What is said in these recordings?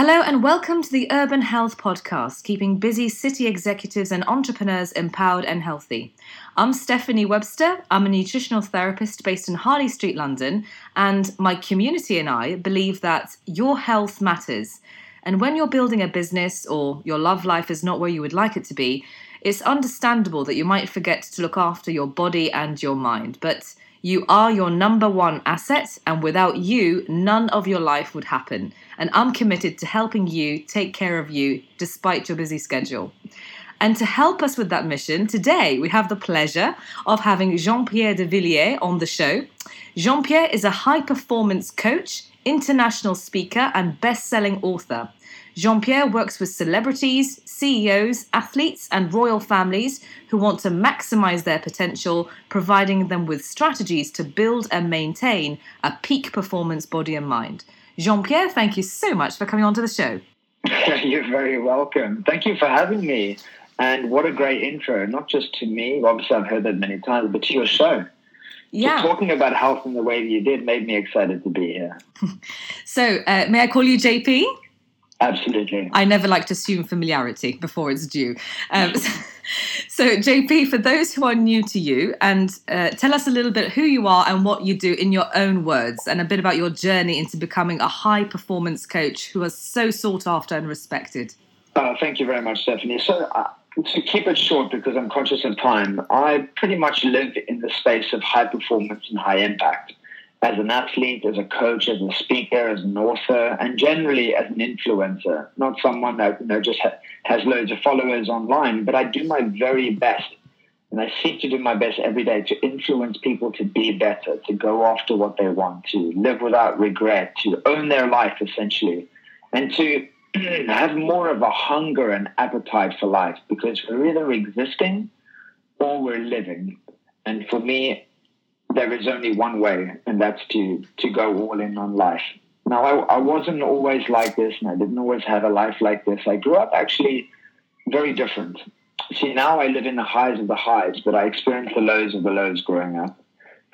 Hello and welcome to the Urban Health Podcast, keeping busy city executives and entrepreneurs empowered and healthy. I'm Stephanie Webster. I'm a nutritional therapist based in Harley Street, London, and my community and I believe that your health matters. And when you're building a business or your love life is not where you would like it to be, it's understandable that you might forget to look after your body and your mind. But you are your number one asset, and without you, none of your life would happen. And I'm committed to helping you take care of you despite your busy schedule. And to help us with that mission, today we have the pleasure of having Jean Pierre de Villiers on the show. Jean Pierre is a high performance coach, international speaker, and best selling author. Jean Pierre works with celebrities, CEOs, athletes, and royal families who want to maximize their potential, providing them with strategies to build and maintain a peak performance body and mind. Jean Pierre, thank you so much for coming on to the show. You're very welcome. Thank you for having me. And what a great intro, not just to me, obviously I've heard that many times, but to your show. Yeah. So talking about health in the way that you did made me excited to be here. so, uh, may I call you JP? Absolutely. I never like to assume familiarity before it's due. Um, so, JP, for those who are new to you, and uh, tell us a little bit who you are and what you do in your own words, and a bit about your journey into becoming a high performance coach who is so sought after and respected. Uh, thank you very much, Stephanie. So, uh, to keep it short, because I'm conscious of time, I pretty much live in the space of high performance and high impact as an athlete, as a coach, as a speaker, as an author, and generally as an influencer. Not someone that you know just ha- has loads of followers online, but I do my very best, and I seek to do my best every day to influence people to be better, to go after what they want, to live without regret, to own their life essentially, and to have more of a hunger and appetite for life because we're either existing or we're living. And for me, there is only one way, and that's to to go all in on life. Now, I, I wasn't always like this, and I didn't always have a life like this. I grew up actually very different. See, now I live in the highs of the highs, but I experienced the lows of the lows growing up,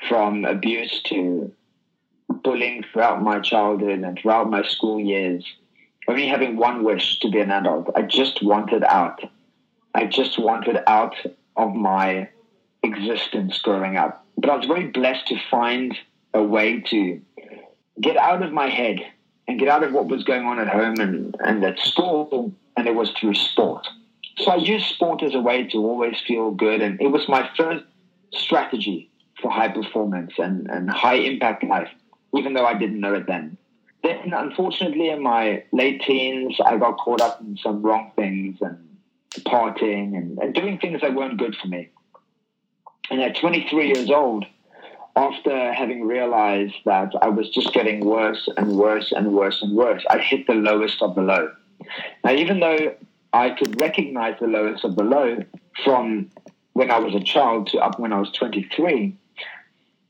from abuse to bullying throughout my childhood and throughout my school years. Only having one wish to be an adult. I just wanted out. I just wanted out of my existence growing up but I was very blessed to find a way to get out of my head and get out of what was going on at home and, and at school, and it was through sport. So I used sport as a way to always feel good, and it was my first strategy for high performance and, and high impact life, even though I didn't know it then. Then, unfortunately, in my late teens, I got caught up in some wrong things and partying and, and doing things that weren't good for me. And at 23 years old, after having realized that I was just getting worse and worse and worse and worse, I hit the lowest of the low. Now, even though I could recognize the lowest of the low from when I was a child to up when I was 23,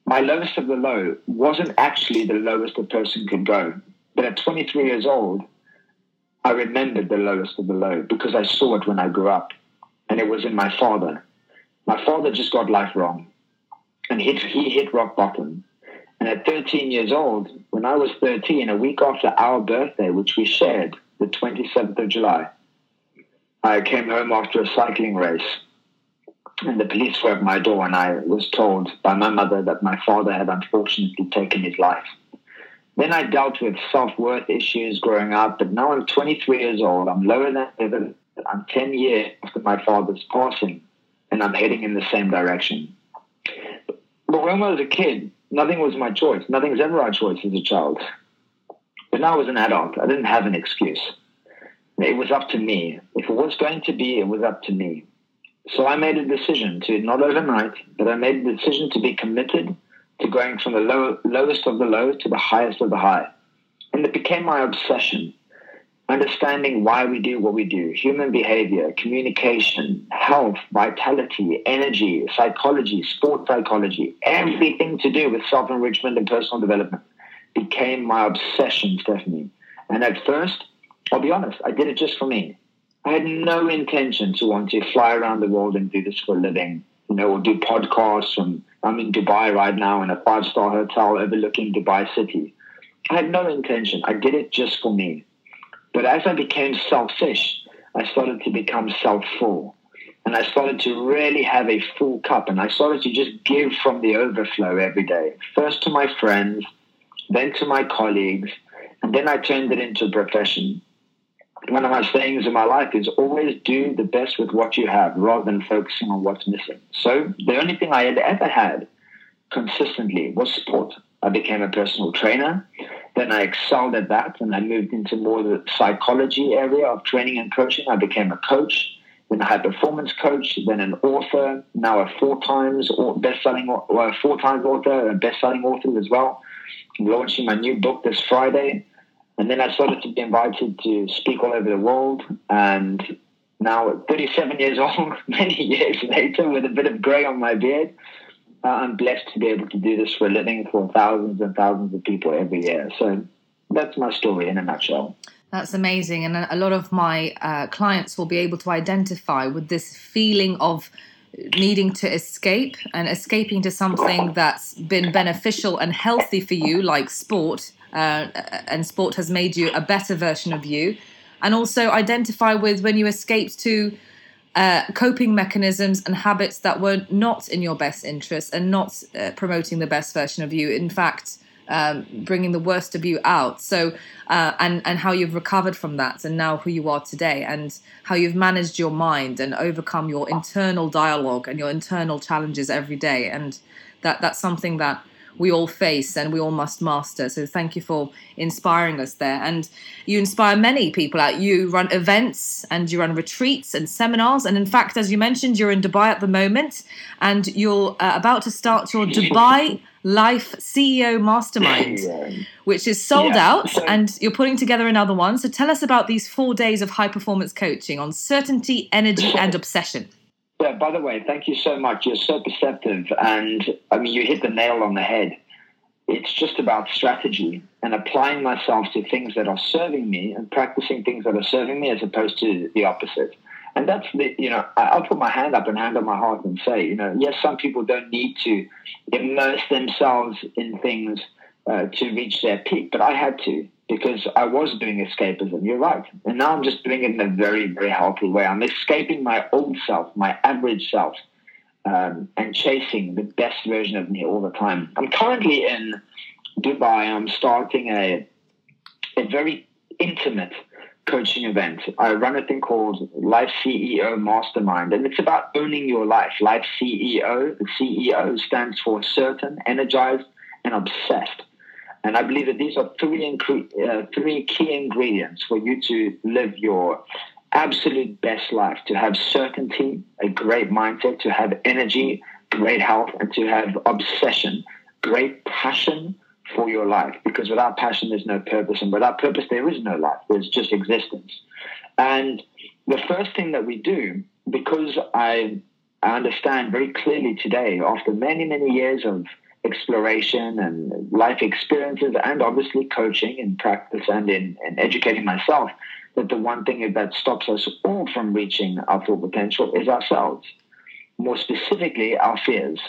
my lowest of the low wasn't actually the lowest a person could go. But at 23 years old, I remembered the lowest of the low because I saw it when I grew up, and it was in my father. My father just got life wrong and hit, he hit rock bottom. And at 13 years old, when I was 13, a week after our birthday, which we shared, the 27th of July, I came home after a cycling race. And the police were at my door, and I was told by my mother that my father had unfortunately taken his life. Then I dealt with self worth issues growing up, but now I'm 23 years old. I'm lower than ever. I'm 10 years after my father's passing and I'm heading in the same direction. But when I was a kid, nothing was my choice. Nothing's ever our choice as a child. But now as an adult, I didn't have an excuse. It was up to me. If it was going to be, it was up to me. So I made a decision to, not overnight, but I made a decision to be committed to going from the low, lowest of the low to the highest of the high. And it became my obsession understanding why we do what we do, human behavior, communication, health, vitality, energy, psychology, sport psychology, everything to do with self enrichment and personal development became my obsession, Stephanie. And at first, I'll be honest, I did it just for me. I had no intention to want to fly around the world and do this for a living, you know, or do podcasts from I'm in Dubai right now in a five star hotel overlooking Dubai City. I had no intention. I did it just for me. But as I became selfish, I started to become self full. And I started to really have a full cup. And I started to just give from the overflow every day. First to my friends, then to my colleagues. And then I turned it into a profession. One of my sayings in my life is always do the best with what you have rather than focusing on what's missing. So the only thing I had ever had consistently was sport. I became a personal trainer. Then I excelled at that and I moved into more the psychology area of training and coaching. I became a coach, then a high performance coach, then an author, now a four times best-selling or four times author, a best-selling author as well. I'm launching my new book this Friday. And then I started to be invited to speak all over the world. And now at 37 years old, many years later, with a bit of grey on my beard, I'm blessed to be able to do this for a living for thousands and thousands of people every year. So that's my story in a nutshell. That's amazing. And a lot of my uh, clients will be able to identify with this feeling of needing to escape and escaping to something that's been beneficial and healthy for you, like sport, uh, and sport has made you a better version of you. And also identify with when you escaped to uh, coping mechanisms and habits that were not in your best interest and not uh, promoting the best version of you. In fact, um, bringing the worst of you out. So, uh, and and how you've recovered from that, and now who you are today, and how you've managed your mind and overcome your internal dialogue and your internal challenges every day, and that that's something that we all face and we all must master. So thank you for inspiring us there. And you inspire many people out. You run events and you run retreats and seminars. And in fact, as you mentioned, you're in Dubai at the moment and you're uh, about to start your Dubai Life CEO Mastermind, which is sold yeah. out. And you're putting together another one. So tell us about these four days of high performance coaching on certainty, energy, and obsession. Yeah, by the way, thank you so much. You're so perceptive. And I mean, you hit the nail on the head. It's just about strategy and applying myself to things that are serving me and practicing things that are serving me as opposed to the opposite. And that's the, you know, I'll put my hand up and hand on my heart and say, you know, yes, some people don't need to immerse themselves in things uh, to reach their peak, but I had to because I was doing escapism. You're right. And now I'm just doing it in a very, very healthy way. I'm escaping my old self, my average self, um, and chasing the best version of me all the time. I'm currently in Dubai. I'm starting a, a very intimate coaching event. I run a thing called Life CEO Mastermind, and it's about owning your life. Life CEO, the CEO stands for certain, energized, and obsessed. And I believe that these are three, uh, three key ingredients for you to live your absolute best life to have certainty, a great mindset, to have energy, great health, and to have obsession, great passion for your life. Because without passion, there's no purpose. And without purpose, there is no life, there's just existence. And the first thing that we do, because I, I understand very clearly today, after many, many years of exploration and life experiences, and obviously coaching and practice and in, in educating myself, that the one thing that stops us all from reaching our full potential is ourselves. More specifically, our fears.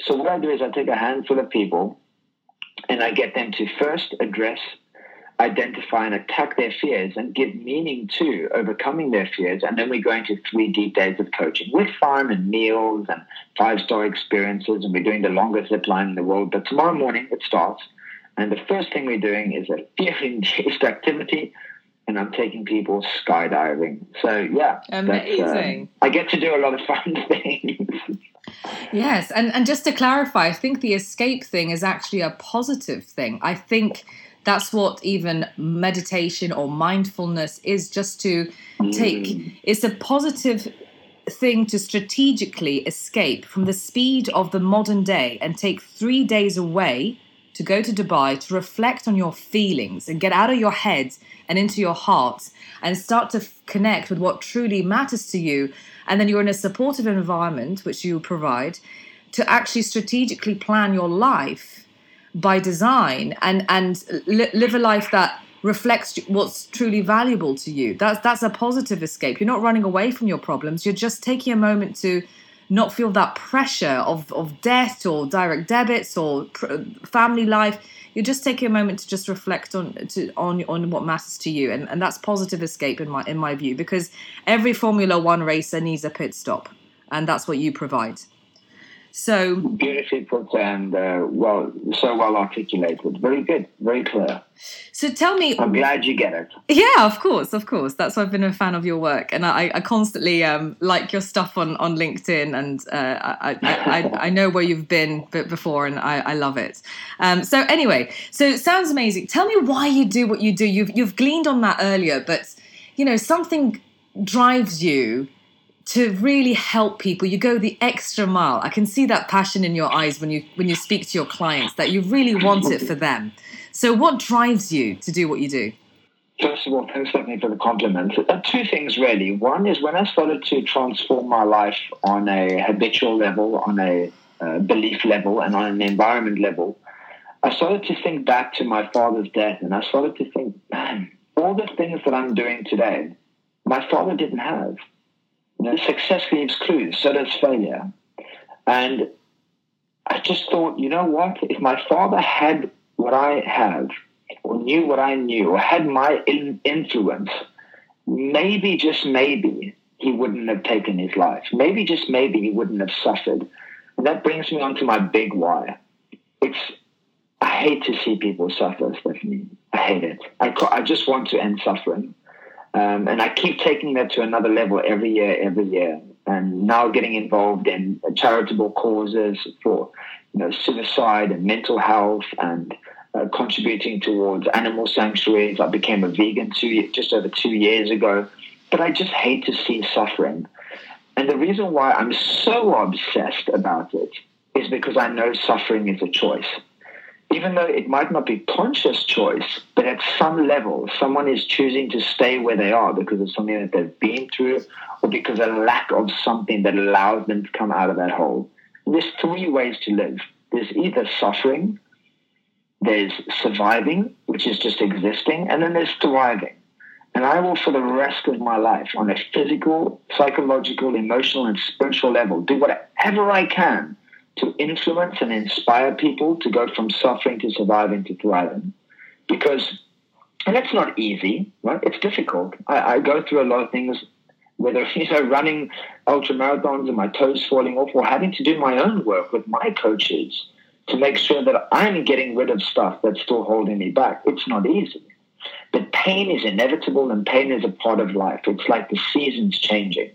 So, what I do is I take a handful of people and I get them to first address identify and attack their fears and give meaning to overcoming their fears. And then we go into three deep days of coaching with fun and meals and five star experiences. And we're doing the longest zip line in the world. But tomorrow morning it starts. And the first thing we're doing is a fear induced activity. And I'm taking people skydiving. So, yeah. Amazing. Um, I get to do a lot of fun things. yes. And, and just to clarify, I think the escape thing is actually a positive thing. I think that's what even meditation or mindfulness is just to take mm. it's a positive thing to strategically escape from the speed of the modern day and take three days away to go to Dubai to reflect on your feelings and get out of your head and into your heart and start to f- connect with what truly matters to you. And then you're in a supportive environment, which you provide, to actually strategically plan your life by design and and li- live a life that reflects what's truly valuable to you. That's that's a positive escape. You're not running away from your problems. You're just taking a moment to not feel that pressure of of debt or direct debits or pr- uh, family life. you're just taking a moment to just reflect on to on on what matters to you, and and that's positive escape in my in my view because every Formula One racer needs a pit stop, and that's what you provide. So beautifully put and uh, well, so well articulated. Very good, very clear. So tell me, I'm glad you get it. Yeah, of course, of course. That's why I've been a fan of your work, and I, I constantly um, like your stuff on, on LinkedIn, and uh, I, I, I, know where you've been before, and I, I love it. Um, so anyway, so it sounds amazing. Tell me why you do what you do. You've you've gleaned on that earlier, but you know something drives you to really help people you go the extra mile i can see that passion in your eyes when you when you speak to your clients that you really want it for them so what drives you to do what you do First of all, thanks Stephanie for the compliment. Uh, two things really. One is when I started to transform my life on a habitual level, on a uh, belief level, and on an environment level, I started to think back to my father's death, and I started to think, man, all the things that I'm doing today, my father didn't have. Success leaves clues, so does failure. And I just thought, you know what? If my father had what I have, or knew what I knew, or had my in- influence, maybe, just maybe, he wouldn't have taken his life. Maybe, just maybe, he wouldn't have suffered. And that brings me on to my big why. It's I hate to see people suffer, Stephanie. I hate it. I, I just want to end suffering. Um, and I keep taking that to another level every year, every year. And now getting involved in charitable causes for you know, suicide and mental health and uh, contributing towards animal sanctuaries. I became a vegan two, just over two years ago. But I just hate to see suffering. And the reason why I'm so obsessed about it is because I know suffering is a choice even though it might not be conscious choice, but at some level, someone is choosing to stay where they are because of something that they've been through or because of a lack of something that allows them to come out of that hole. And there's three ways to live. There's either suffering, there's surviving, which is just existing, and then there's thriving. And I will, for the rest of my life, on a physical, psychological, emotional, and spiritual level, do whatever I can to influence and inspire people to go from suffering to surviving to thriving. Because, and that's not easy, right? It's difficult. I, I go through a lot of things, whether, you know, running ultra marathons and my toes falling off or having to do my own work with my coaches to make sure that I'm getting rid of stuff that's still holding me back. It's not easy. But pain is inevitable and pain is a part of life. It's like the seasons changing.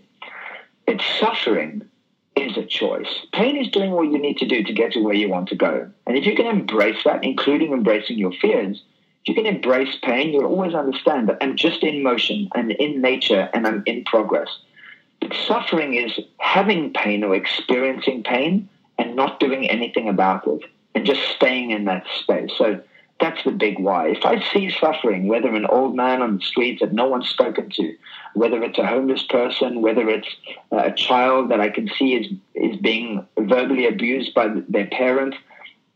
It's suffering is a choice. Pain is doing what you need to do to get to where you want to go. And if you can embrace that, including embracing your fears, you can embrace pain, you'll always understand that I'm just in motion, I'm in nature, and I'm in progress. But suffering is having pain or experiencing pain and not doing anything about it and just staying in that space. So that's the big why. If I see suffering, whether an old man on the streets that no one's spoken to, whether it's a homeless person, whether it's uh, a child that I can see is is being verbally abused by their parent,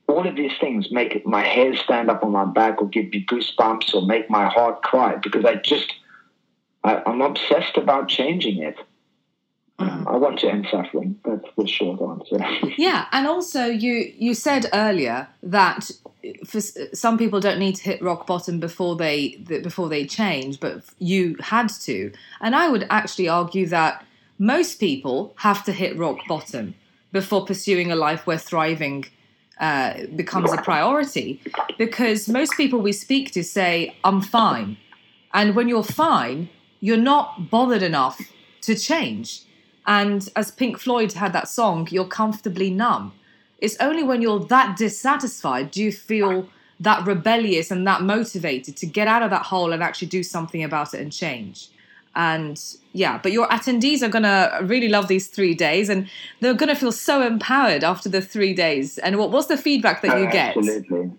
all of these things make my hair stand up on my back or give me goosebumps or make my heart cry because I just I, I'm obsessed about changing it. Mm-hmm. I want to end suffering. That's the short answer. yeah, and also you you said earlier that for some people don't need to hit rock bottom before they before they change, but you had to. And I would actually argue that most people have to hit rock bottom before pursuing a life where thriving uh, becomes a priority, because most people we speak to say, "I'm fine," and when you're fine, you're not bothered enough to change and as Pink Floyd had that song, you're comfortably numb. It's only when you're that dissatisfied do you feel that rebellious and that motivated to get out of that hole and actually do something about it and change. And yeah, but your attendees are gonna really love these three days, and they're gonna feel so empowered after the three days. And what was the feedback that you oh, get? Absolutely.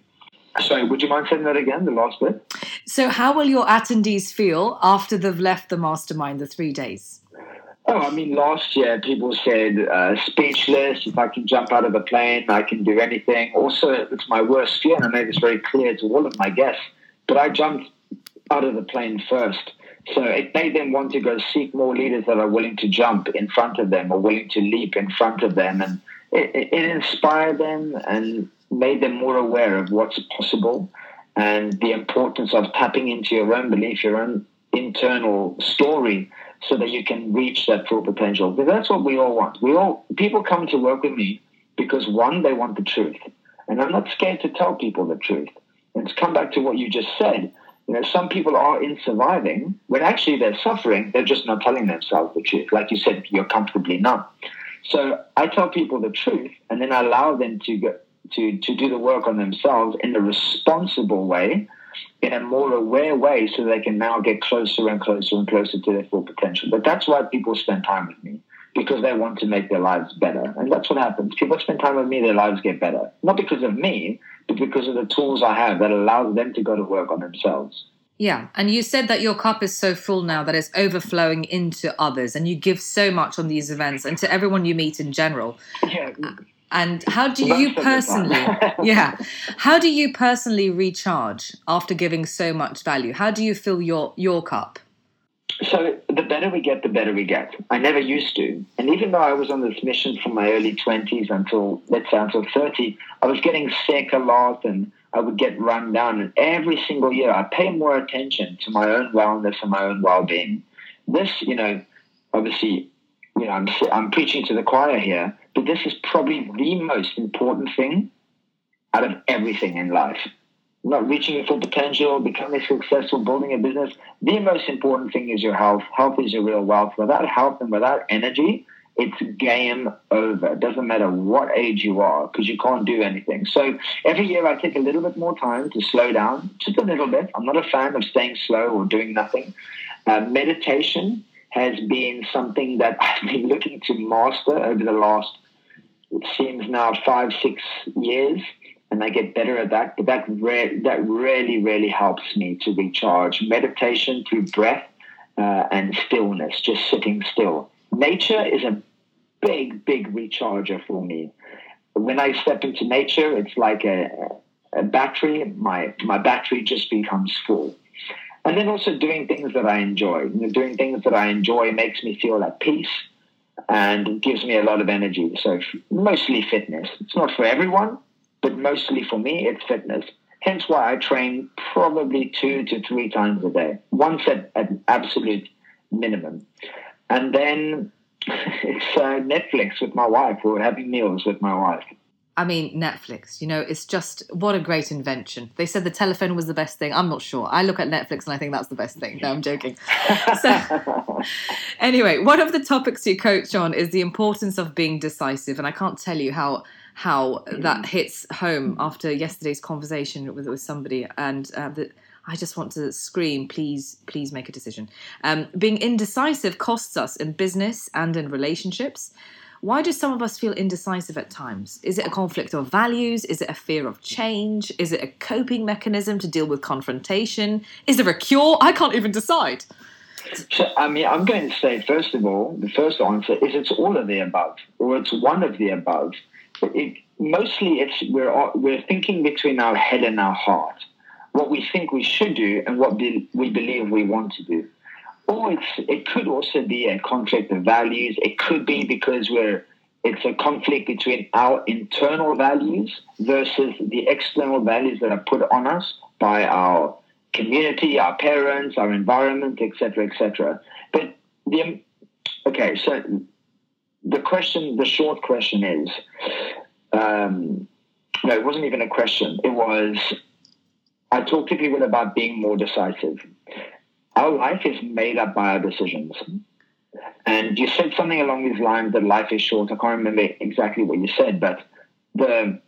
Sorry, would you mind saying that again, the last bit? So, how will your attendees feel after they've left the mastermind, the three days? Oh, I mean, last year people said uh, speechless. If I can jump out of a plane, I can do anything. Also, it's my worst fear, and I made this very clear to all of my guests. But I jumped out of the plane first. So it made them want to go seek more leaders that are willing to jump in front of them or willing to leap in front of them. And it, it, inspired them. And made them more aware of what's possible and the importance of tapping into your own belief, your own internal story, so that you can reach that full potential. Because that's what we all want. We all people come to work with me because one, they want the truth, and I'm not scared to tell people the truth. And to come back to what you just said, you know, some people are in surviving when actually they're suffering. They're just not telling themselves the truth. Like you said, you're comfortably numb. So I tell people the truth, and then I allow them to go, to to do the work on themselves in a responsible way, in a more aware way, so they can now get closer and closer and closer to their full potential. But that's why people spend time with me because they want to make their lives better, and that's what happens. People spend time with me, their lives get better, not because of me, but because of the tools I have that allows them to go to work on themselves. Yeah, and you said that your cup is so full now that it's overflowing into others, and you give so much on these events and to everyone you meet in general. Yeah. And how do you personally, yeah, how do you personally recharge after giving so much value? How do you fill your your cup? So the better we get, the better we get. I never used to, and even though I was on this mission from my early twenties until let's say until thirty, I was getting sick a lot and I would get run down. And every single year, I pay more attention to my own wellness and my own well-being. This, you know, obviously, you know, I'm I'm preaching to the choir here, but this is probably the most important thing out of everything in life. Not reaching your full potential, becoming successful, building a business. The most important thing is your health. Health is your real wealth. Without health and without energy, it's game over. It doesn't matter what age you are because you can't do anything. So every year I take a little bit more time to slow down, just a little bit. I'm not a fan of staying slow or doing nothing. Uh, meditation has been something that I've been looking to master over the last, it seems now five, six years. And I get better at that, but that re- that really, really helps me to recharge. Meditation through breath uh, and stillness, just sitting still nature is a big, big recharger for me. When I step into nature, it's like a, a battery. My my battery just becomes full. And then also doing things that I enjoy. Doing things that I enjoy makes me feel at peace and gives me a lot of energy. So mostly fitness. It's not for everyone, but mostly for me, it's fitness. Hence why I train probably two to three times a day, once at an absolute minimum. And then it's uh, Netflix with my wife or having meals with my wife. I mean, Netflix, you know, it's just what a great invention. They said the telephone was the best thing. I'm not sure. I look at Netflix and I think that's the best thing. No, I'm joking. So, anyway, one of the topics you coach on is the importance of being decisive. And I can't tell you how how that hits home after yesterday's conversation with, with somebody. And uh, the, I just want to scream, please, please make a decision. Um, being indecisive costs us in business and in relationships. Why do some of us feel indecisive at times? Is it a conflict of values? Is it a fear of change? Is it a coping mechanism to deal with confrontation? Is there a cure? I can't even decide. So, I mean, I'm going to say, first of all, the first answer is it's all of the above, or it's one of the above. It, mostly, it's we're we're thinking between our head and our heart what we think we should do and what be, we believe we want to do. Or it's, it could also be a conflict of values. It could be because we're it's a conflict between our internal values versus the external values that are put on us by our community, our parents, our environment, etc., etc. But the okay, so the question, the short question is, um, no, it wasn't even a question. It was I talk to people about being more decisive. Our life is made up by our decisions. And you said something along these lines that life is short. I can't remember exactly what you said, but the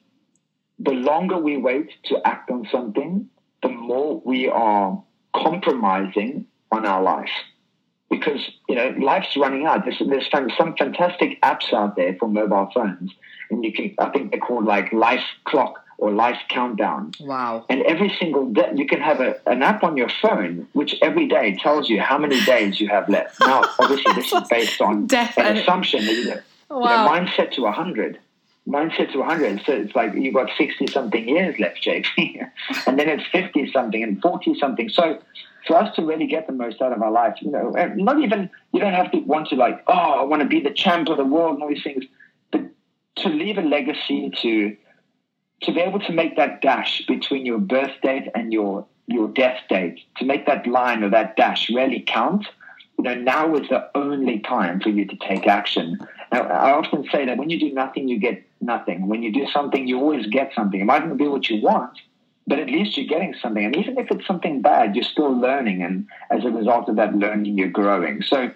the longer we wait to act on something, the more we are compromising on our life. Because you know life's running out. There's, there's some fantastic apps out there for mobile phones, and you can I think they're called like Life Clock or life countdown. Wow. And every single day, you can have a, an app on your phone which every day tells you how many days you have left. Now, obviously, this is based on Death an assumption that you know, wow. you know, mine's set to 100. Mine's set to 100. So it's like you've got 60 something years left, Jake. and then it's 50 something and 40 something. So for us to really get the most out of our life, you know, eh, not even, you don't have to want to like, oh, I want to be the champ of the world and all these things, but to leave a legacy, to to be able to make that dash between your birth date and your your death date, to make that line or that dash really count, you know, now is the only time for you to take action. Now, I often say that when you do nothing, you get nothing. When you do something, you always get something. It might not be what you want, but at least you're getting something. And even if it's something bad, you're still learning. And as a result of that learning, you're growing. So,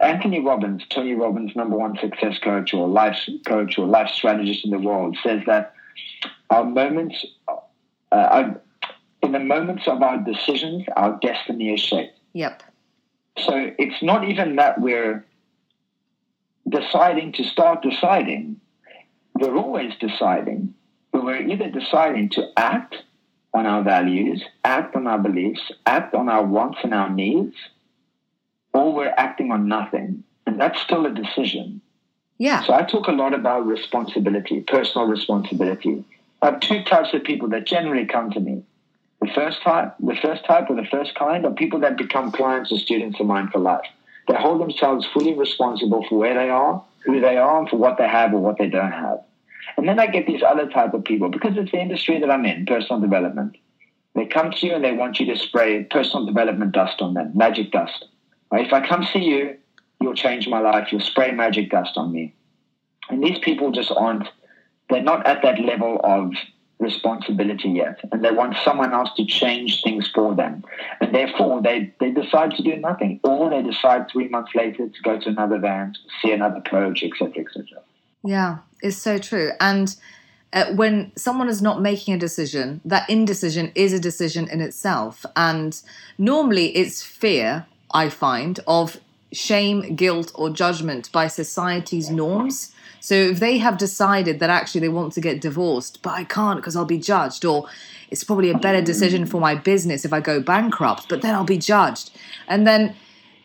Anthony Robbins, Tony Robbins, number one success coach or life coach or life strategist in the world, says that our moments, uh, in the moments of our decisions, our destiny is shaped. Yep. So it's not even that we're deciding to start deciding. We're always deciding, but we're either deciding to act on our values, act on our beliefs, act on our wants and our needs, or we're acting on nothing. And that's still a decision. Yeah. So I talk a lot about responsibility, personal responsibility. I have two types of people that generally come to me. The first type, the first type or the first kind are people that become clients or students of mine for life. They hold themselves fully responsible for where they are, who they are, and for what they have or what they don't have. And then I get these other type of people because it's the industry that I'm in, personal development. They come to you and they want you to spray personal development dust on them, magic dust. Right? If I come see you, you'll change my life. You'll spray magic dust on me. And these people just aren't, they're not at that level of responsibility yet. And they want someone else to change things for them. And therefore, they, they decide to do nothing. Or they decide three months later to go to another event, see another coach, etc., etc. Yeah, it's so true. And uh, when someone is not making a decision, that indecision is a decision in itself. And normally it's fear, I find, of shame, guilt, or judgment by society's norms. So if they have decided that actually they want to get divorced, but I can't because I'll be judged, or it's probably a better decision for my business if I go bankrupt, but then I'll be judged. And then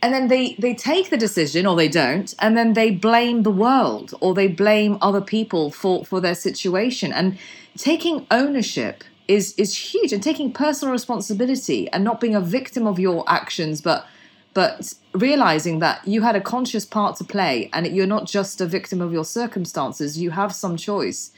and then they they take the decision or they don't and then they blame the world or they blame other people for for their situation and taking ownership is is huge and taking personal responsibility and not being a victim of your actions but but realizing that you had a conscious part to play and you're not just a victim of your circumstances, you have some choice.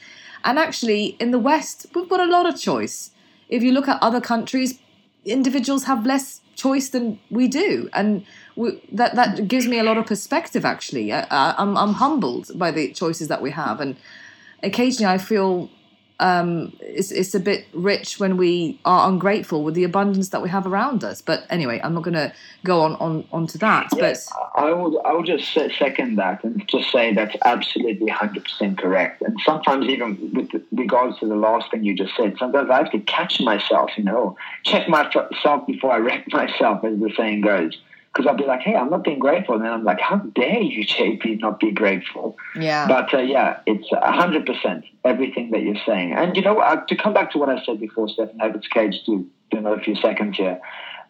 And actually, in the West, we've got a lot of choice. If you look at other countries, individuals have less choice than we do, and we, that that gives me a lot of perspective. Actually, I, I'm I'm humbled by the choices that we have, and occasionally I feel um, it's, it's a bit rich when we are ungrateful with the abundance that we have around us. But anyway, I'm not going to go on, on onto that. Yes, but I would I will just second that and just say that's absolutely 100% correct. And sometimes even with regards to the last thing you just said, sometimes I have to catch myself, you know, check myself before I wreck myself, as the saying goes because I'll be like, hey, I'm not being grateful. And then I'm like, how dare you, JP, not be grateful? Yeah. But uh, yeah, it's 100% everything that you're saying. And, you know, uh, to come back to what I said before, Stephen Abbott's cage, to do another few seconds here,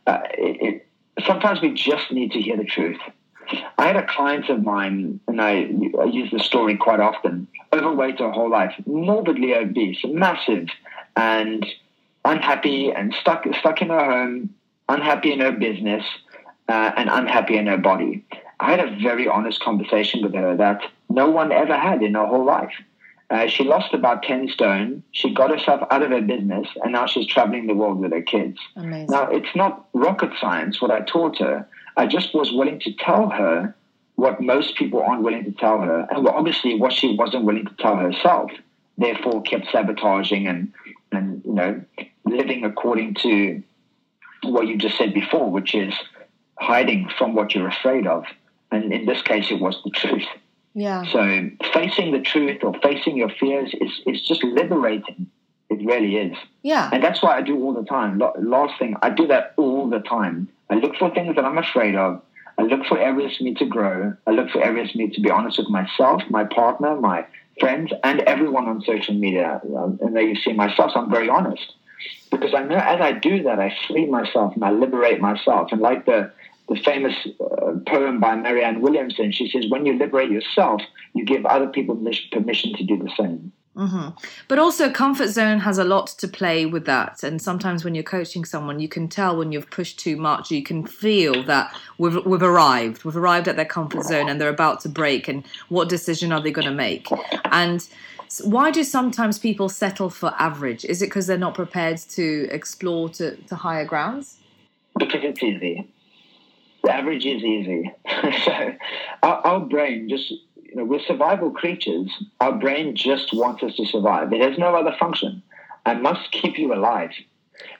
uh, it, it, sometimes we just need to hear the truth. I had a client of mine, and I, I use the story quite often, overweight her whole life, morbidly obese, massive, and unhappy and stuck, stuck in her home, unhappy in her business – uh, and unhappy in her body. I had a very honest conversation with her that no one ever had in her whole life. Uh, she lost about 10 stone. She got herself out of her business, and now she's traveling the world with her kids. Amazing. Now, it's not rocket science what I taught her. I just was willing to tell her what most people aren't willing to tell her, and obviously what she wasn't willing to tell herself. Therefore, kept sabotaging and, and you know, living according to what you just said before, which is hiding from what you're afraid of. And in this case, it was the truth. Yeah. So facing the truth or facing your fears is, is just liberating. It really is. Yeah. And that's why I do all the time. Last thing, I do that all the time. I look for things that I'm afraid of. I look for areas for me to grow. I look for areas for me to be honest with myself, my partner, my friends, and everyone on social media. Um, and there you see myself. So I'm very honest because I know as I do that, I free myself and I liberate myself. And like the the famous uh, poem by Marianne Williamson. She says, when you liberate yourself, you give other people permission to do the same. Mm-hmm. But also, comfort zone has a lot to play with that. And sometimes when you're coaching someone, you can tell when you've pushed too much. You can feel that we've, we've arrived. We've arrived at their comfort zone and they're about to break. And what decision are they going to make? And why do sometimes people settle for average? Is it because they're not prepared to explore to, to higher grounds? Because it's easy. The average is easy. so our, our brain just, you know, we're survival creatures. Our brain just wants us to survive. It has no other function. I must keep you alive.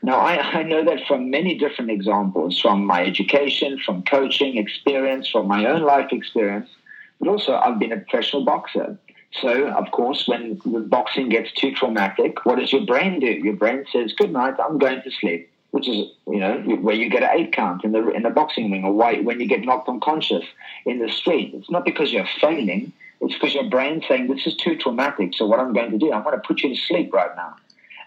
Now, I, I know that from many different examples, from my education, from coaching experience, from my own life experience, but also I've been a professional boxer. So, of course, when boxing gets too traumatic, what does your brain do? Your brain says, "Good night, I'm going to sleep," which is, you know, where you get an eight count in the in the boxing ring, or why when you get knocked unconscious in the street. It's not because you're failing; it's because your brain's saying, "This is too traumatic." So, what I'm going to do, I'm going to put you to sleep right now,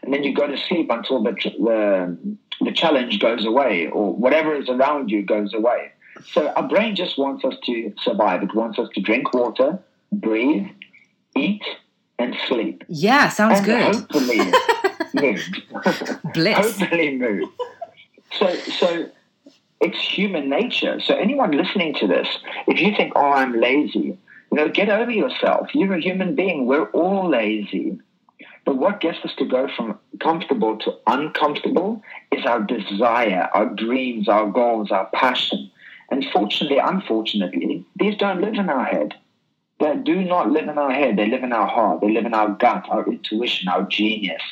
and then you go to sleep until the the the challenge goes away, or whatever is around you goes away. So, our brain just wants us to survive. It wants us to drink water, breathe eat, and sleep. Yeah, sounds and good. Hopefully move. Bliss. hopefully move. So, so it's human nature. So anyone listening to this, if you think, "Oh, I'm lazy," you know, get over yourself. You're a human being. We're all lazy. But what gets us to go from comfortable to uncomfortable is our desire, our dreams, our goals, our passion. And fortunately, unfortunately, these don't live in our head They do not live in our head. They live in our heart. They live in our gut, our intuition, our genius.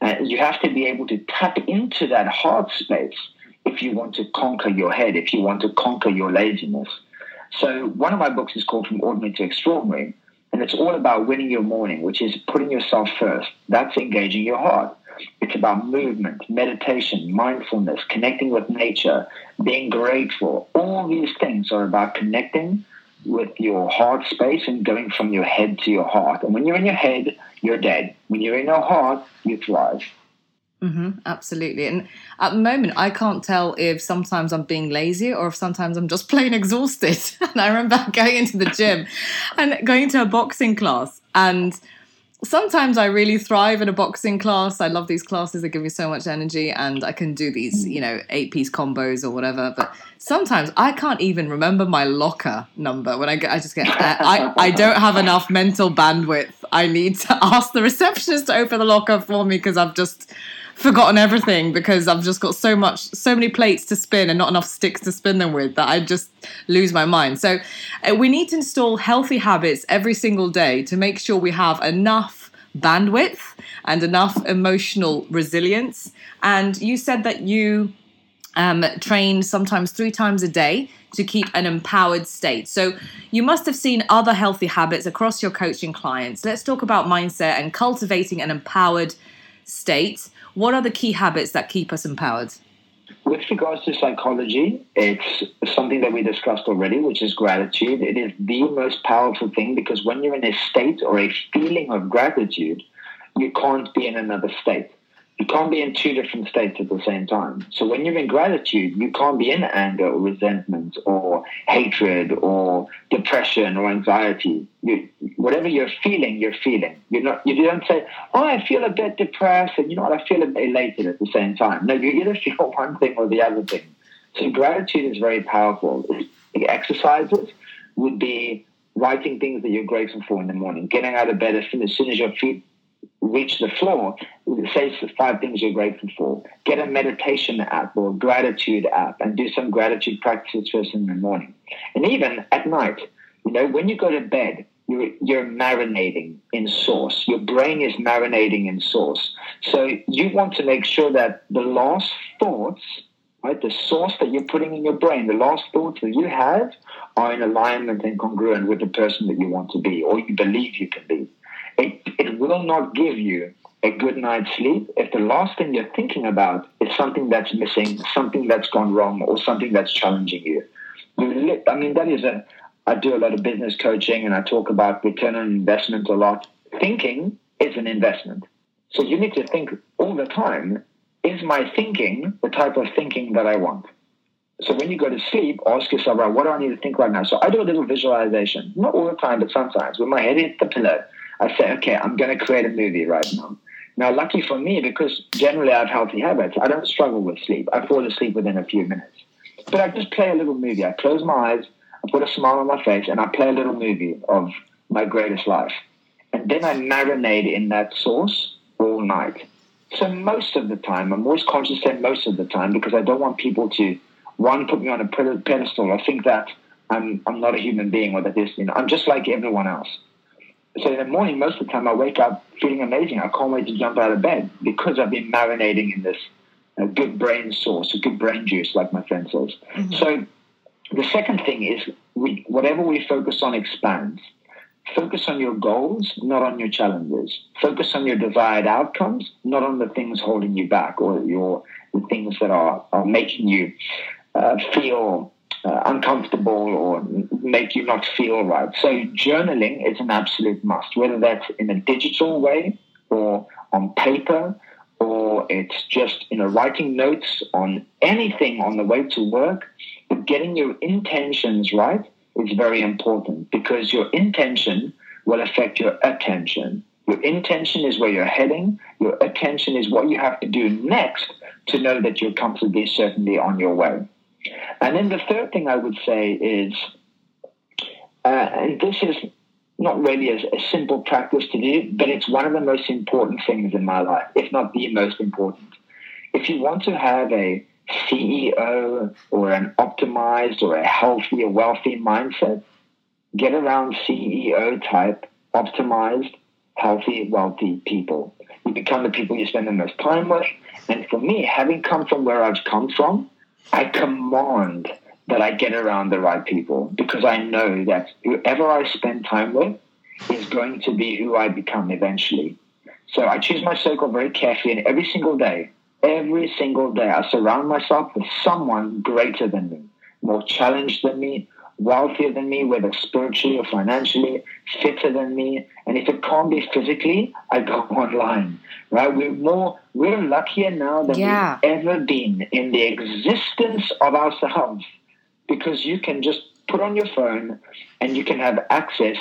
Uh, you have to be able to tap into that heart space if you want to conquer your head, if you want to conquer your laziness. So, one of my books is called From Ordinary to Extraordinary, and it's all about winning your morning, which is putting yourself first. That's engaging your heart. It's about movement, meditation, mindfulness, connecting with nature, being grateful. All these things are about connecting with your heart space and going from your head to your heart. And when you're in your head, you're dead. When you're in your heart, you thrive. Mm-hmm, absolutely. And at the moment, I can't tell if sometimes I'm being lazy or if sometimes I'm just plain exhausted. and I remember going into the gym and going to a boxing class and sometimes I really thrive in a boxing class. I love these classes; they give me so much energy, and I can do these, mm. you know, eight piece combos or whatever. But sometimes I can't even remember my locker number when I get. I just get. Uh, I I don't have enough mental bandwidth. I need to ask the receptionist to open the locker for me because I've just forgotten everything because I've just got so much, so many plates to spin and not enough sticks to spin them with that I just lose my mind. So uh, we need to install healthy habits every single day to make sure we have enough bandwidth and enough emotional resilience. And you said that you um, train sometimes three times a day to keep an empowered state. So you must have seen other healthy habits across your coaching clients. Let's talk about mindset and cultivating an empowered state. What are the key habits that keep us empowered? With regards to psychology, it's something that we discussed already, which is gratitude. It is the most powerful thing because when you're in a state or a feeling of gratitude, you can't be in another state you can't be in two different states at the same time. So when you're in gratitude, you can't be in anger or resentment or hatred or depression or anxiety. You, whatever you're feeling, you're feeling. You're not. You don't say, "Oh, I feel a bit depressed," and you know what? I feel a bit elated at the same time. No, you either feel one thing or the other thing. So gratitude is very powerful. The Exercises would be writing things that you're grateful for in the morning, getting out of bed as soon as, soon as your feet reach the floor, say five things you're grateful for. Get a meditation app or gratitude app and do some gratitude practices first in the morning. And even at night, you know, when you go to bed, you're, you're marinating in sauce. Your brain is marinating in sauce. So you want to make sure that the last thoughts, right, the source that you're putting in your brain, the last thoughts that you have are in alignment and congruent with the person that you want to be or you believe you can be it, it will not give you a good night's sleep if the last thing you're thinking about is something that's missing, something that's gone wrong, or something that's challenging you. I mean, that is a. I do a lot of business coaching and I talk about return on investment a lot. Thinking is an investment. So you need to think all the time is my thinking the type of thinking that I want? So when you go to sleep, ask yourself, right, what do I need to think right now? So I do a little visualization, not all the time, but sometimes. When my head hits the pillow, I say, okay, I'm going to create a movie right now. Now, lucky for me, because generally I have healthy habits, I don't struggle with sleep. I fall asleep within a few minutes. But I just play a little movie. I close my eyes, I put a smile on my face, and I play a little movie of my greatest life. and then I marinate in that sauce all night. So most of the time, I'm always conscious that most of the time because I don't want people to one put me on a pedestal or think that I'm I'm not a human being or that this you know I'm just like everyone else. So in the morning, most of the time, I wake up feeling amazing. I can't wait to jump out of bed because I've been marinating in this uh, good brain sauce, a good brain juice, like my friend says. Mm-hmm. So the second thing is we, whatever we focus on expands. Focus on your goals, not on your challenges. Focus on your desired outcomes, not on the things holding you back or your the things that are, are making you uh, feel uh, uncomfortable or make you not feel right. So journaling is an absolute must, whether that's in a digital way or on paper or it's just you know writing notes on anything on the way to work. But getting your intentions right is very important because your intention will affect your attention. Your intention is where you're heading. Your attention is what you have to do next to know that you're comfortably, certainly on your way. And then the third thing I would say is, uh, and this is not really a, a, simple practice to do, but it's one of the most important things in my life, if not the most important. If you want to have a CEO or an optimized or a healthy or wealthy mindset, get around CEO type, optimized, healthy, wealthy people. You become the people you spend the most time with. And for me, having come from where I've come from, I command that I get around the right people because I know that whoever I spend time with is going to be who I become eventually. So I choose my circle very carefully, and every single day, every single day, I surround myself with someone greater than me, more challenged than me, wealthier than me, whether spiritually or financially, fitter than me. And if it can't be physically, I go online. Right? We're more we're luckier now than yeah. we've ever been in the existence of ourselves because you can just put on your phone and you can have access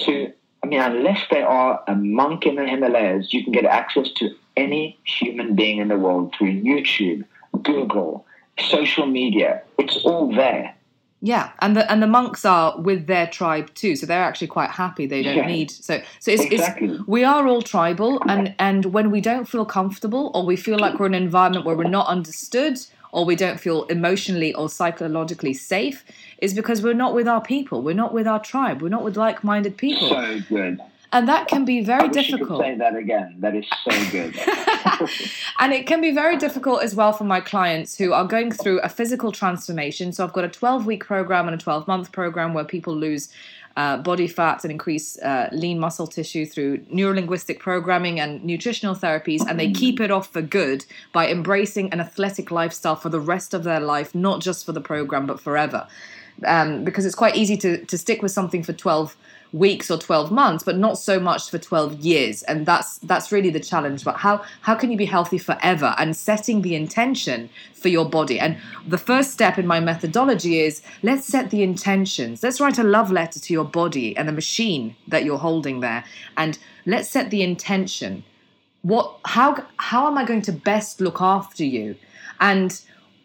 to I mean, unless they are a monk in the Himalayas, you can get access to any human being in the world through YouTube, Google, social media. It's all there. Yeah, and the and the monks are with their tribe too, so they're actually quite happy. They don't yeah. need so so it's, exactly. it's we are all tribal, and and when we don't feel comfortable or we feel like we're in an environment where we're not understood or we don't feel emotionally or psychologically safe, is because we're not with our people, we're not with our tribe, we're not with like-minded people. So good and that can be very difficult. say that again. That is so good. and it can be very difficult as well for my clients who are going through a physical transformation. So I've got a 12 week program and a 12 month program where people lose. Uh, body fat and increase uh, lean muscle tissue through neurolinguistic programming and nutritional therapies, and they keep it off for good by embracing an athletic lifestyle for the rest of their life, not just for the program, but forever. Um, because it's quite easy to, to stick with something for 12 weeks or 12 months but not so much for 12 years. And that's that's really the challenge. But how how can you be healthy forever and setting the intention for your body? And the first step in my methodology is let's set the intentions. Let's write a love letter to your body and the machine that you're holding there. And let's set the intention. What how how am i going to best look after you? And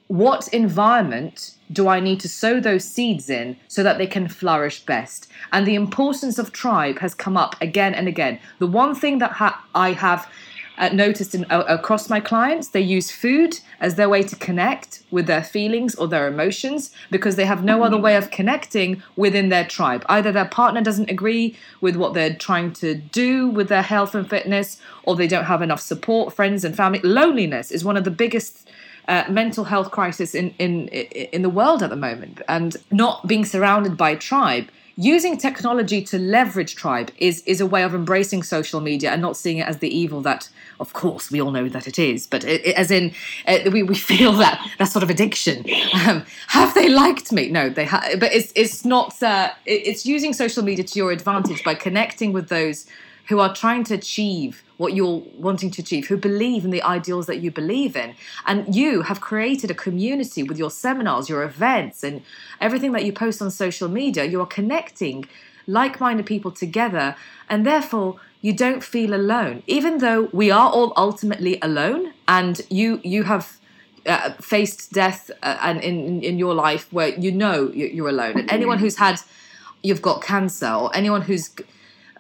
what environment do I need to sow those seeds in so that they can flourish best? And the importance of tribe has come up again and again. The one thing that ha- I have uh, noticed in, uh, across my clients, they use food as their way to connect with their feelings or their emotions because they have no other way of connecting within their tribe. Either their partner doesn't agree with what they're trying to do with their health and fitness, or they don't have enough support, friends and family. Loneliness is one of the biggest uh, mental health crisis in, in in the world at the moment, and not being surrounded by tribe. Using technology to leverage tribe is is a way of embracing social media and not seeing it as the evil that, of course, we all know that it is. But it, it, as in, uh, we, we feel that that sort of addiction. Um, have they liked me? No, they have. But it's it's not. Uh, it's using social media to your advantage by connecting with those who are trying to achieve what you're wanting to achieve, who believe in the ideals that you believe in. And you have created a community with your seminars, your events, and everything that you post on social media. You are connecting like minded people together, and therefore you don't feel alone. Even though we are all ultimately alone, and you, you have. Uh, faced death uh, and in in your life where you know you're alone and anyone who's had you've got cancer or anyone who's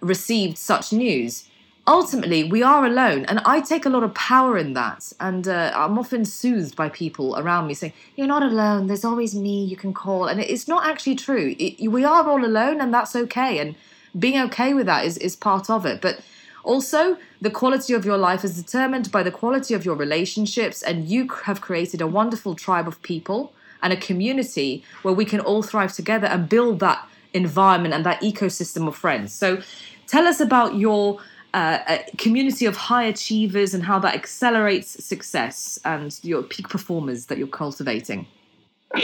received such news, ultimately we are alone and i take a lot of power in that. And uh, i'm often soothed by people around me saying you're not alone. There's always me you can call. And it's not actually true. It, we are all alone and that's okay. And being okay with that is, is part of it. But also the quality of your life is determined by the quality of your relationships and you have created a wonderful tribe of people and a community where we can all thrive together and build that environment and that ecosystem of friends. So tell us about your uh, community of high achievers and how that accelerates success and your peak performers that you're cultivating?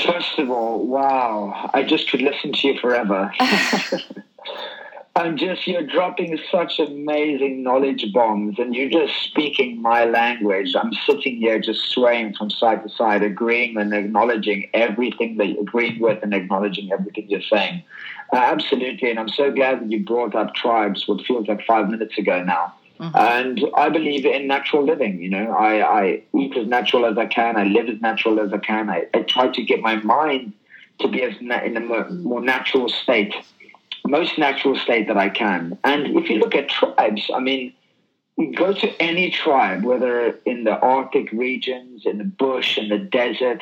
First of all, wow, I just could listen to you forever. I'm just, you're dropping such amazing knowledge bombs and you're just speaking my language. I'm sitting here just swaying from side to side, agreeing and acknowledging everything that you're agreeing with and acknowledging everything you're saying. Uh, absolutely. And I'm so glad that you brought up tribes, what feels like five minutes ago now. Mm-hmm. And I believe in natural living. You know, I, I, eat as natural as I can. I live as natural as I can. I, I try to get my mind to be as na- in a more, more natural state most natural state that I can. And if you look at tribes, I mean, go to any tribe, whether in the Arctic regions, in the bush, in the desert,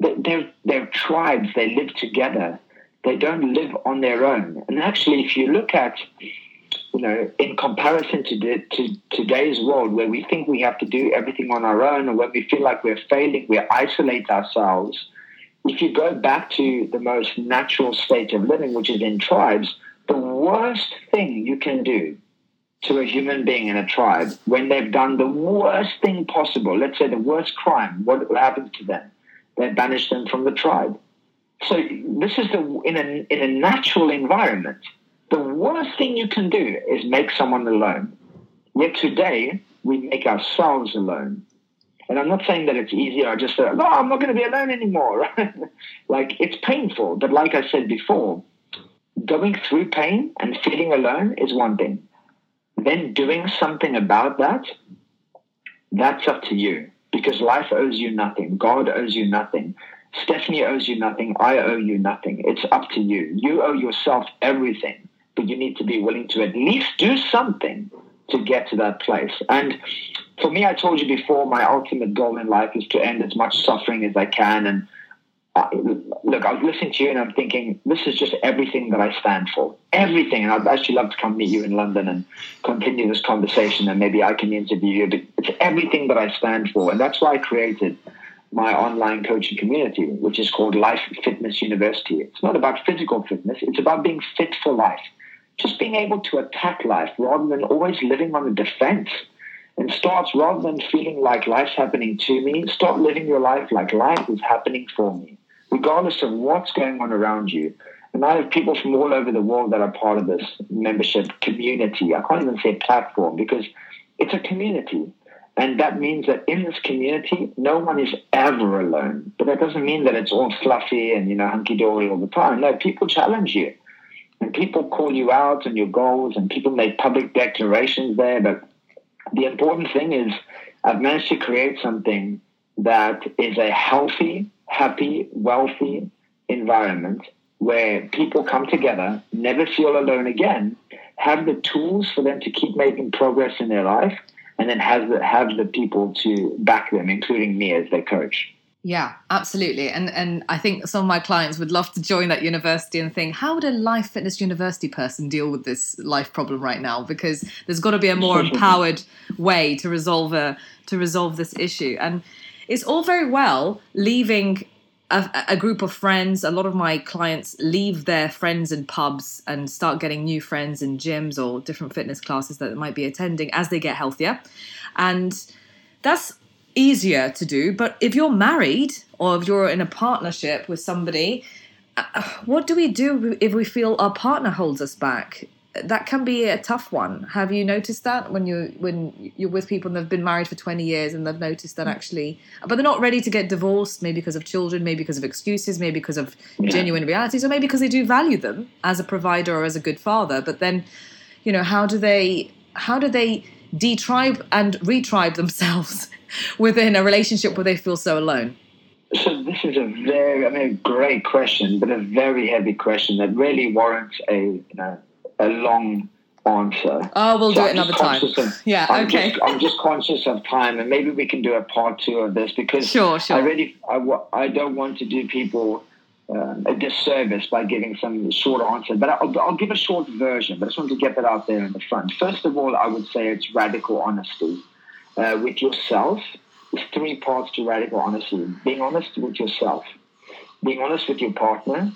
they're, they're tribes. They live together. They don't live on their own. And actually, if you look at, you know, in comparison to, the, to today's world where we think we have to do everything on our own, or when we feel like we're failing, we isolate ourselves if you go back to the most natural state of living, which is in tribes, the worst thing you can do to a human being in a tribe when they've done the worst thing possible, let's say the worst crime, what happens to them? They banish them from the tribe. So this is the in a in a natural environment. The worst thing you can do is make someone alone. Yet today we make ourselves alone. And I'm not saying that it's easy I just, no, I'm not going to be alone anymore. like, it's painful. But like I said before, going through pain and feeling alone is one thing. Then doing something about that, that's up to you because life owes you nothing. God owes you nothing. Stephanie owes you nothing. I owe you nothing. It's up to you. You owe yourself everything, but you need to be willing to at least do something to get to that place. And for me, I told you before, my ultimate goal in life is to end as much suffering as I can. And uh, look, I was listening to you and I'm thinking, this is just everything that I stand for. Everything. And I'd actually love to come meet you in London and continue this conversation and maybe I can interview you. But it's everything that I stand for. And that's why I created my online coaching community, which is called Life Fitness University. It's not about physical fitness, it's about being fit for life. Just being able to attack life rather than always living on the defense and starts rather than feeling like life's happening to me, start living your life like life is happening for me, regardless of what's going on around you. And I have people from all over the world that are part of this membership community. I can't even say platform because it's a community. And that means that in this community, no one is ever alone. But that doesn't mean that it's all fluffy and, you know, hunky dory all the time. No, people challenge you. And people call you out on your goals and people make public declarations there. But the important thing is I've managed to create something that is a healthy, happy, wealthy environment where people come together, never feel alone again, have the tools for them to keep making progress in their life, and then have the, have the people to back them, including me as their coach. Yeah, absolutely. And and I think some of my clients would love to join that university and think, how would a life fitness university person deal with this life problem right now? Because there's got to be a more empowered way to resolve a to resolve this issue. And it's all very well leaving a, a, group of friends. A lot of my clients leave their friends in pubs and start getting new friends in gyms or different fitness classes that they might be attending as they get healthier. And that's easier to do. But if you're married or if you're in a partnership with somebody, uh, what do we do if we feel our partner holds us back? That can be a tough one. Have you noticed that when you when you're with people and they've been married for 20 years and they've noticed that mm. actually, but they're not ready to get divorced, maybe because of children, maybe because of excuses, maybe because of yeah. genuine realities, or maybe because they do value them as a provider or as a good father. But then, you know, how do they how do they detribe and retribe themselves within a relationship where they feel so alone? So this is a very, I mean, a great question, but a very heavy question that really warrants a, you know, a long answer. Oh, we'll so do it another time. Of, yeah, I'm okay. Just, I'm just conscious of time, and maybe we can do a part two of this because sure, sure. I really, I, I don't want to do people um, a disservice by giving some short answer, but I'll, I'll give a short version. But I just want to get that out there in the front. First of all, I would say it's radical honesty uh, with yourself. There's three parts to radical honesty: being honest with yourself, being honest with your partner,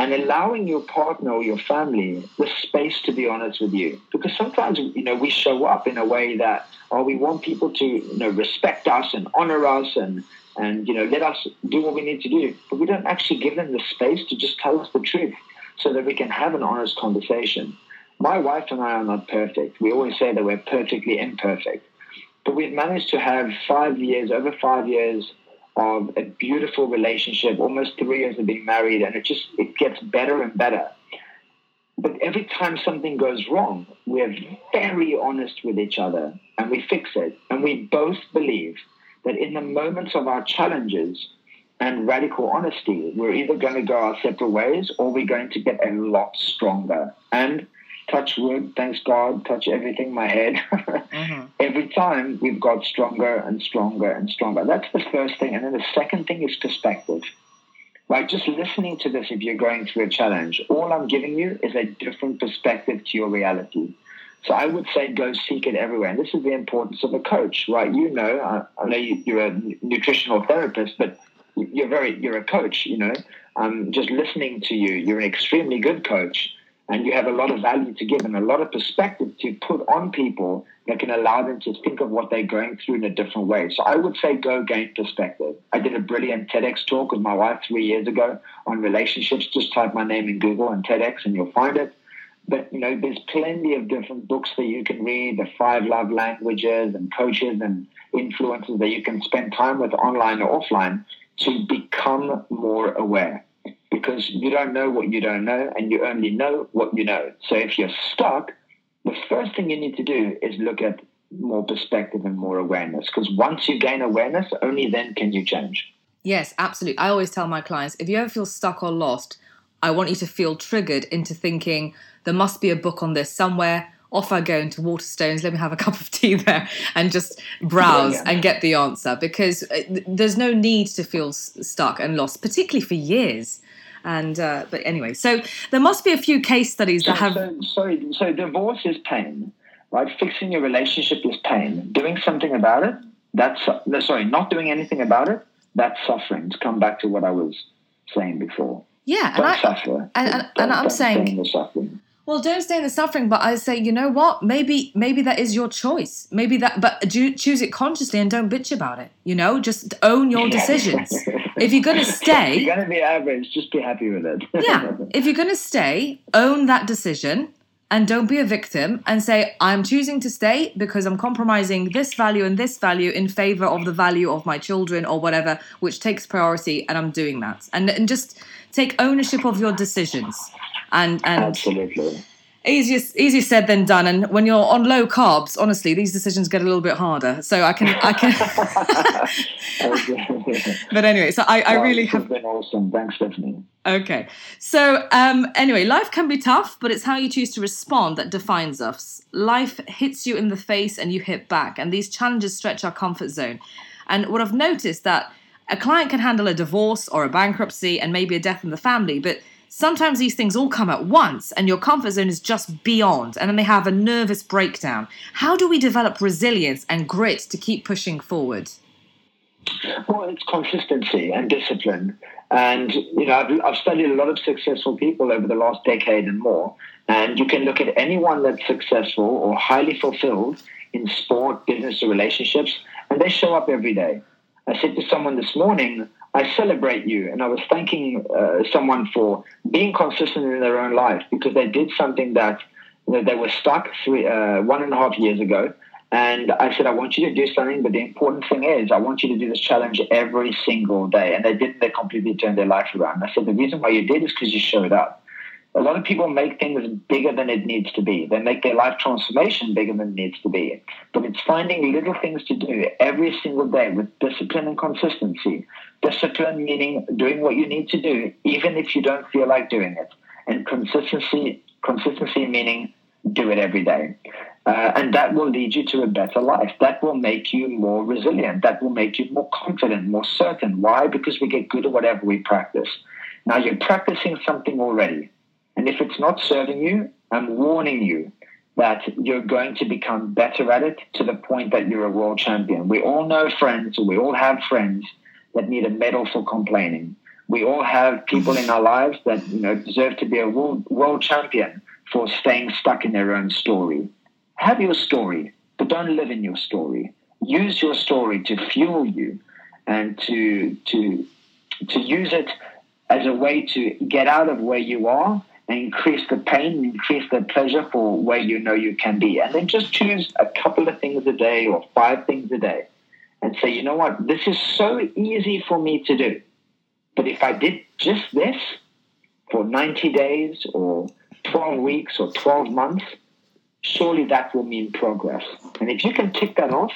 and allowing your partner or your family the space to be honest with you. Because sometimes, you know, we show up in a way that, oh, we want people to, you know, respect us and honor us and, and, you know, let us do what we need to do. But we don't actually give them the space to just tell us the truth so that we can have an honest conversation. My wife and I are not perfect. We always say that we're perfectly imperfect. But we've managed to have five years, over five years of a beautiful relationship, almost three years of being married, and it just it gets better and better. But every time something goes wrong, we're very honest with each other and we fix it. And we both believe that in the moments of our challenges and radical honesty, we're either going to go our separate ways or we're going to get a lot stronger. And touch wood, thanks God, touch everything, my head. mm-hmm. Every time we've got stronger and stronger and stronger. That's the first thing. And then the second thing is perspective. Right, just listening to this, if you're going through a challenge, all I'm giving you is a different perspective to your reality. So I would say go seek it everywhere. And this is the importance of a coach, right? You know, I, I know you, are a nutritional therapist, but you're very, you're a coach, you know. I'm just listening to you. You're an extremely good coach and you have a lot of value to give and a lot of perspective to put on people that can allow them to think of what they're going through in a different way. So I would say go gain perspective. I did a brilliant TEDx talk with my wife three years ago on relationships. Just type my name in Google and TEDx and you'll find it. But you know, there's plenty of different books that you can read, the five love languages and coaches and influencers that you can spend time with online or offline to become more aware because you don't know what you don't know and you only know what you know. So if you're stuck, the first thing you need to do is look at more perspective and more awareness because once you gain awareness, only then can you change. Yes, absolutely. I always tell my clients if you ever feel stuck or lost, I want you to feel triggered into thinking there must be a book on this somewhere. Off I go into Waterstones, let me have a cup of tea there and just browse yeah, yeah. and get the answer because uh, there's no need to feel stuck and lost, particularly for years. And uh, but anyway, so there must be a few case studies that have. So, sorry, so divorce is pain, right? Fixing your relationship is pain. Doing something about it, that's sorry, not doing anything about it, that's suffering. To come back to what I was saying before. Yeah, don't and I, suffer. And, and, and I'm saying well, don't stay in the suffering, but I say, you know what? Maybe, maybe that is your choice. Maybe that, but do, choose it consciously and don't bitch about it. You know, just own your decisions. if you're gonna stay, you're gonna be average. Just be happy with it. yeah, if you're gonna stay, own that decision and don't be a victim and say i'm choosing to stay because i'm compromising this value and this value in favor of the value of my children or whatever which takes priority and i'm doing that and, and just take ownership of your decisions and and absolutely. easier easier said than done. And when you're on low carbs honestly these decisions get a little bit harder. So i can i can but anyway so i, I really have been awesome. Thanks stephanie. Okay. So um anyway life can be tough but it's how you choose to respond that defines us. Life hits you in the face and you hit back and these challenges stretch our comfort zone. And what i've noticed that a client can handle a divorce or a bankruptcy and maybe a death in the family but Sometimes these things all come at once and your comfort zone is just beyond, and then they have a nervous breakdown. How do we develop resilience and grit to keep pushing forward? Well, it's consistency and discipline. And, you know, I've, I've studied a lot of successful people over the last decade and more. And you can look at anyone that's successful or highly fulfilled in sport, business, or relationships, and they show up every day. I said to someone this morning, I celebrate you. And I was thanking uh, someone for being consistent in their own life because they did something that you know, they were stuck three, uh, one and a half years ago. And I said, I want you to do something, but the important thing is, I want you to do this challenge every single day. And they did, they completely turned their life around. I said, the reason why you did is because you showed up a lot of people make things bigger than it needs to be. They make their life transformation bigger than it needs to be. But it's finding little things to do every single day with discipline and consistency. Discipline meaning doing what you need to do, even if you don't feel like doing it. And consistency, consistency meaning do it every day. Uh, and that will lead you to a better life. That will make you more resilient. That will make you more confident, more certain. Why? Because we get good at whatever we practice. Now you're practicing something already. And if it's not serving you, I'm warning you that you're going to become better at it to the point that you're a world champion. We all know friends, we all have friends that need a medal for complaining. We all have people in our lives that you know deserve to be a world, world champion for staying stuck in their own story. Have your story, but don't live in your story. Use your story to fuel you and to to to use it as a way to get out of where you are and increase the pain, increase the pleasure for where you know you can be. And then just choose a couple of things a day or five things a day and say, you know what, this is so easy for me to do. But if I did just this for 90 days or 12 weeks or 12 months, surely that will mean progress. And if you can tick that off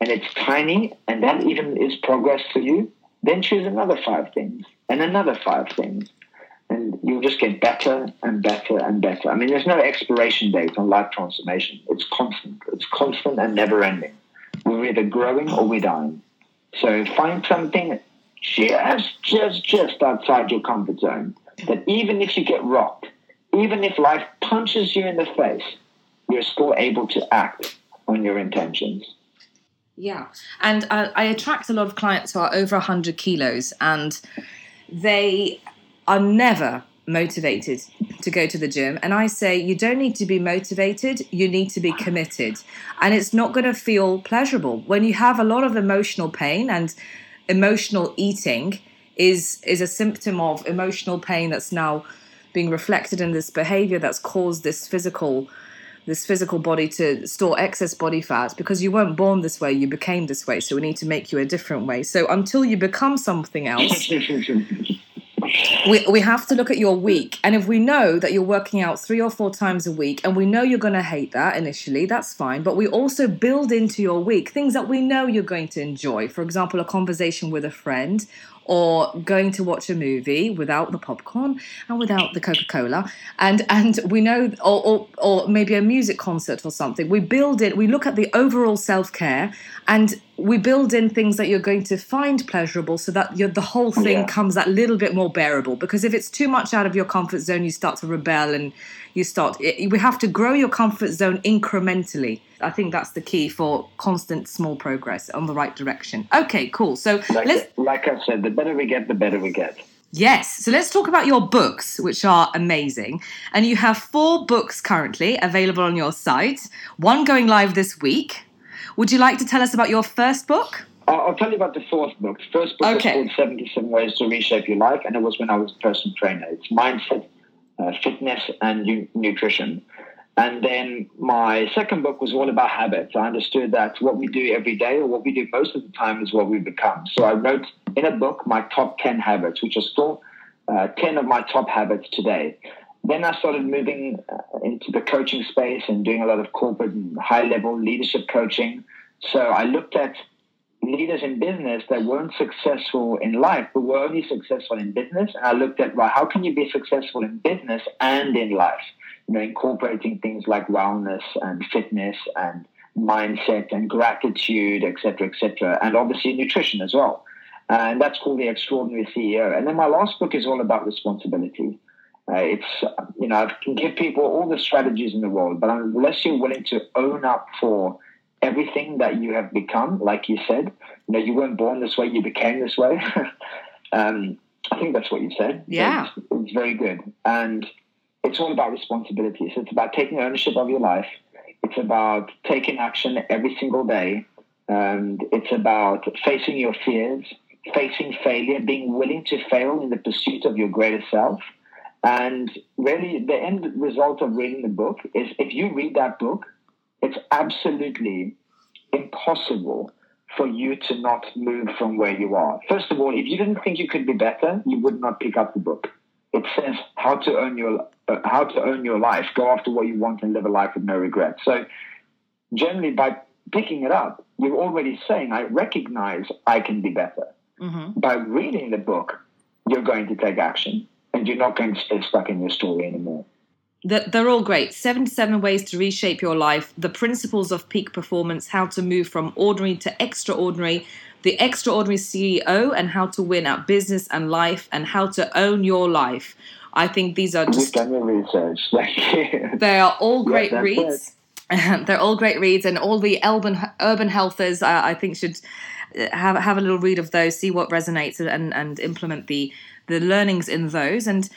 and it's tiny and that even is progress for you, then choose another five things and another five things. And you'll just get better and better and better. I mean, there's no expiration date on life transformation. It's constant. It's constant and never ending. We're either growing or we're dying. So find something just, just, just outside your comfort zone that even if you get rocked, even if life punches you in the face, you're still able to act on your intentions. Yeah. And I attract a lot of clients who are over 100 kilos and they are never motivated to go to the gym. And I say, you don't need to be motivated, you need to be committed. And it's not going to feel pleasurable. When you have a lot of emotional pain and emotional eating is is a symptom of emotional pain that's now being reflected in this behavior that's caused this physical this physical body to store excess body fat because you weren't born this way you became this way so we need to make you a different way so until you become something else we, we have to look at your week. And if we know that you're working out three or four times a week, and we know you're going to hate that initially, that's fine. But we also build into your week things that we know you're going to enjoy. For example, a conversation with a friend or going to watch a movie without the popcorn and without the coca-cola and and we know or, or, or maybe a music concert or something we build it we look at the overall self-care and we build in things that you're going to find pleasurable so that the whole thing yeah. comes that little bit more bearable because if it's too much out of your comfort zone you start to rebel and you start it, we have to grow your comfort zone incrementally i think that's the key for constant small progress on the right direction okay cool so like, let's like i said the better we get the better we get Yes. So let's talk about your books, which are amazing. And you have four books currently available on your site, one going live this week. Would you like to tell us about your first book? I'll, tell you about the fourth book. The first book okay. was called 77 Ways to Reshape Your Life, and it was when I was a personal trainer. It's mindset, uh, fitness, and nu- nutrition. And then my second book was all about habits. I understood that what we do every day or what we do most of the time is what we become. So I wrote in a book my top 10 habits, which are still uh, 10 of my top habits today then I started moving uh, into the coaching space and doing a lot of corporate and high level leadership coaching. So I looked at leaders in business that weren't successful in life, but were only successful in business. And I looked at, well, how can you be successful in business and in life? You know, incorporating things like wellness and fitness and mindset and gratitude, et cetera, et cetera. and obviously nutrition as well. And that's called the Extraordinary CEO. And then my last book is all about responsibility. Uh, it's you know I can give people all the strategies in the world, but unless you're willing to own up for everything that you have become, like you said, you know you weren't born this way, you became this way. um, I think that's what you said. Yeah, it's, it's very good, and it's all about responsibility. So it's about taking ownership of your life. It's about taking action every single day, and it's about facing your fears, facing failure, being willing to fail in the pursuit of your greater self and really, the end result of reading the book is if you read that book, it's absolutely impossible for you to not move from where you are. First of all, if you didn't think you could be better, you would not pick up the book. It says how to earn your uh, how to own your life, go after what you want, and live a life with no regrets. So, generally, by picking it up, you're already saying, "I recognize I can be better." Mm-hmm. By reading the book, you're going to take action and you're not going to stay stuck in your story anymore. They're all great. 77 ways to reshape your life, the principles of peak performance, how to move from ordinary to extraordinary, the extraordinary CEO, and how to win at business and life, and how to own your life. I think these are just. You've done your research. they are all great yeah, reads. They're all great reads, and all the urban urban healthers, uh, I think, should uh, have have a little read of those, see what resonates, and and implement the the learnings in those. And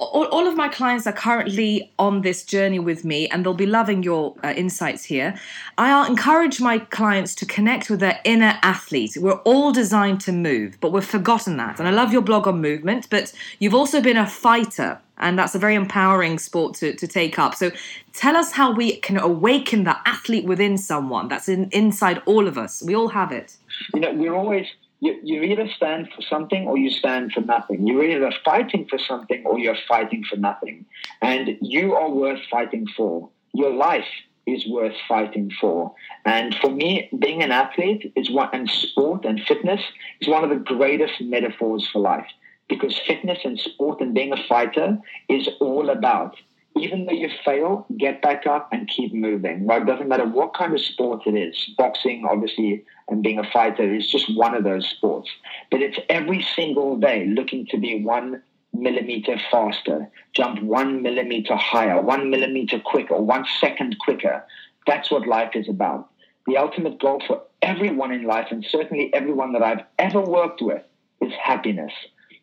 all, all, of my clients are currently on this journey with me and they'll be loving your uh, insights here. I encourage my clients to connect with their inner athlete. We're all designed to move, but we've forgotten that. And I love your blog on movement, but you've also been a fighter. And that's a very empowering sport to, to take up. So tell us how we can awaken the athlete within someone that's in, inside all of us. We all have it. You know, we're always you, you either stand for something or you stand for nothing. You're either fighting for something or you're fighting for nothing. And you are worth fighting for. Your life is worth fighting for. And for me, being an athlete is one, and sport and fitness is one of the greatest metaphors for life. Because fitness and sport and being a fighter is all about even though you fail, get back up and keep moving. Right? Doesn't matter what kind of sport it is. Boxing, obviously, and being a fighter is just one of those sports. But it's every single day looking to be one millimeter faster, jump one millimeter higher, one millimeter quicker, one second quicker. That's what life is about. The ultimate goal for everyone in life, and certainly everyone that I've ever worked with, is happiness.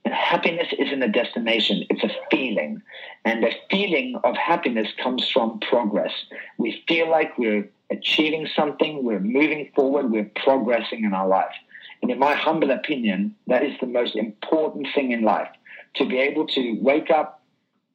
And happiness isn't a destination, it's a feeling. And the feeling of happiness comes from progress. We feel like we're achieving something, we're moving forward, we're progressing in our life. And in my humble opinion, that is the most important thing in life to be able to wake up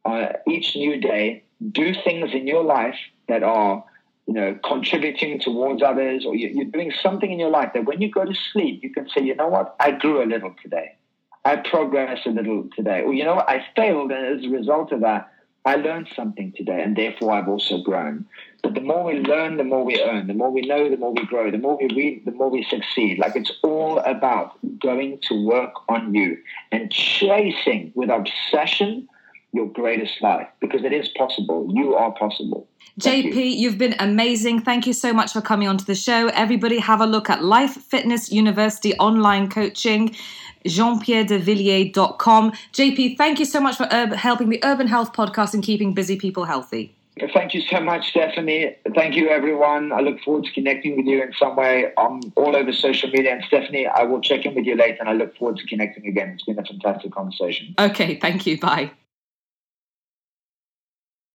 uh, each new day, do things in your life that are you know, contributing towards others, or you're doing something in your life that when you go to sleep, you can say, you know what, I grew a little today. I progressed a little today. Or, you know, I failed, and as a result of that, I learned something today, and therefore I've also grown. But the more we learn, the more we earn. The more we know, the more we grow. The more we read, the more we succeed. Like it's all about going to work on you and chasing with obsession your greatest life because it is possible. You are possible. Thank JP, you. have been amazing. Thank you so much for coming onto the show. Everybody, have a look at Life Fitness University online coaching jeanpierredevilliers.com. JP, thank you so much for uh, helping the Urban Health podcast and keeping busy people healthy. Thank you so much, Stephanie. Thank you, everyone. I look forward to connecting with you in some way. I'm all over social media. And Stephanie, I will check in with you later and I look forward to connecting again. It's been a fantastic conversation. Okay, thank you. Bye.